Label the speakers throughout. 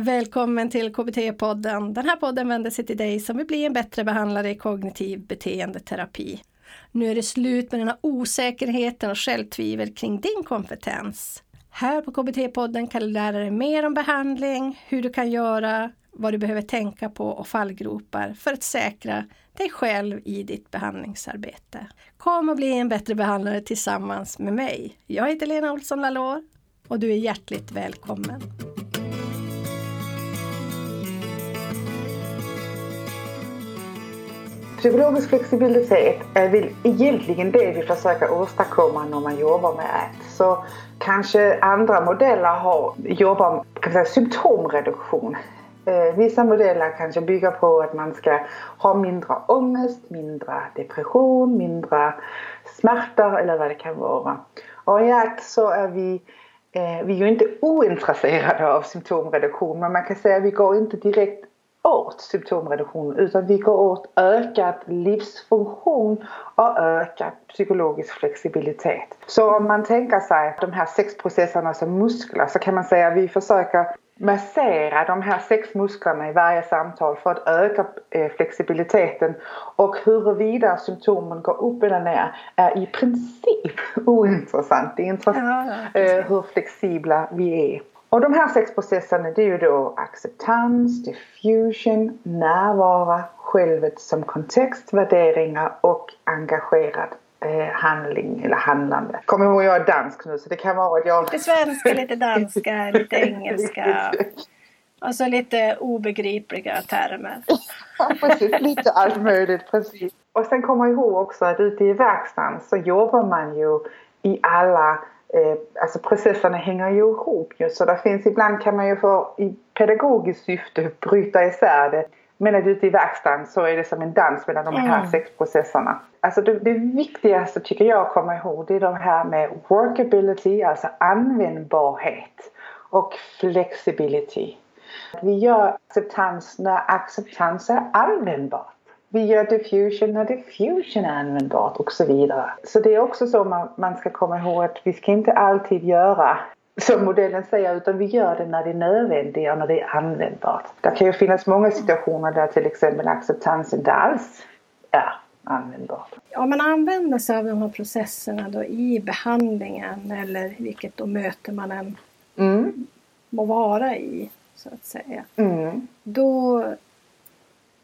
Speaker 1: Välkommen till KBT-podden. Den här podden vänder sig till dig som vill bli en bättre behandlare i kognitiv beteendeterapi. Nu är det slut med den här osäkerheten och självtvivel kring din kompetens. Här på KBT-podden kan du lära dig mer om behandling, hur du kan göra, vad du behöver tänka på och fallgropar för att säkra dig själv i ditt behandlingsarbete. Kom och bli en bättre behandlare tillsammans med mig. Jag heter Lena Olsson Lalor och du är hjärtligt välkommen.
Speaker 2: Psykologisk flexibilitet är väl egentligen det vi försöker åstadkomma när man jobbar med ACT. Så kanske andra modeller har, jobbar med symptomreduktion. Eh, vissa modeller kanske bygger på att man ska ha mindre ångest, mindre depression, mindre smärtor eller vad det kan vara. Och i ACT så är vi eh, vi är ju inte ointresserade av symptomreduktion men man kan säga att vi går inte direkt åt symptomreduktion utan vi går åt ökad livsfunktion och ökad psykologisk flexibilitet. Så om man tänker sig de här sex processerna som muskler så kan man säga att vi försöker massera de här sex musklerna i varje samtal för att öka eh, flexibiliteten och huruvida symptomen går upp eller ner är i princip ointressant. Det är intressant ja, hur flexibla vi är. Och de här sex processerna det är ju då acceptans, diffusion, närvaro, självet som kontext, värderingar och engagerad eh, handling eller handlande. Kommer ihåg jag är dansk nu så det kan vara att jag...
Speaker 1: Lite svenska, lite danska, lite engelska. Och så lite obegripliga termer.
Speaker 2: ja, precis. Lite allt möjligt, precis. Och sen kommer ihåg också att ute i verkstaden så jobbar man ju i alla alltså processerna hänger ju ihop ju, så det finns ibland kan man ju få i pedagogiskt syfte bryta isär det. Men att ute i verkstaden så är det som en dans mellan de här mm. sex processerna. Alltså det, det viktigaste tycker jag att komma ihåg det är de här med workability, alltså användbarhet och flexibility. Vi gör acceptans när acceptans är användbart. Vi gör diffusion när diffusion är användbart och så vidare. Så det är också så man, man ska komma ihåg att vi ska inte alltid göra som modellen säger utan vi gör det när det är nödvändigt och när det är användbart. Det kan ju finnas många situationer där till exempel acceptans inte alls är användbart.
Speaker 1: Om man använder sig av de här processerna då i behandlingen eller vilket då möte man än mm. må vara i så att säga. Mm. Då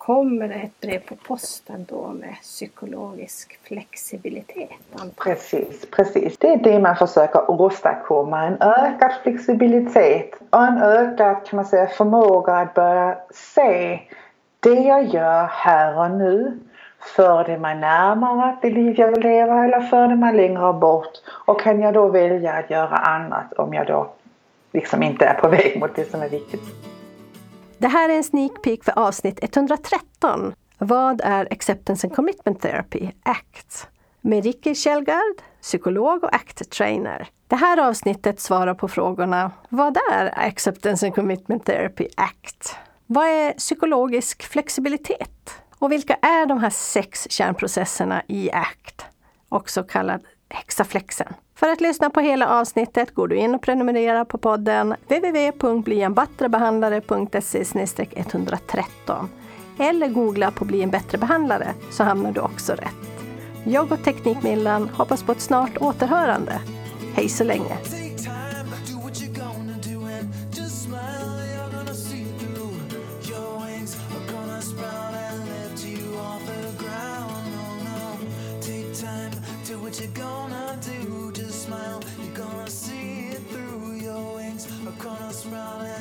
Speaker 1: kommer det ett brev på posten då med psykologisk flexibilitet?
Speaker 2: Precis, precis. Det är det man försöker åstadkomma. En ökad flexibilitet och en ökad kan man säga, förmåga att börja se det jag gör här och nu. För det mig närmare det liv jag vill leva eller för det mig längre bort? Och kan jag då välja att göra annat om jag då liksom inte är på väg mot det som är viktigt?
Speaker 1: Det här är en sneak peek för avsnitt 113. Vad är Acceptance and Commitment Therapy, ACT? Med Ricky Kjellgard, psykolog och ACT-trainer. Det här avsnittet svarar på frågorna Vad är Acceptance and Commitment Therapy, ACT? Vad är psykologisk flexibilitet? Och vilka är de här sex kärnprocesserna i ACT? Också kallad hexaflexen. För att lyssna på hela avsnittet går du in och prenumererar på podden www.blienbattrebehandlare.se 113 eller googla på Bli en bättre behandlare så hamnar du också rätt. Jag och Teknikmillan hoppas på ett snart återhörande. Hej så länge! Do what you're gonna do, just smile. You're gonna see it through your wings are gonna sprout.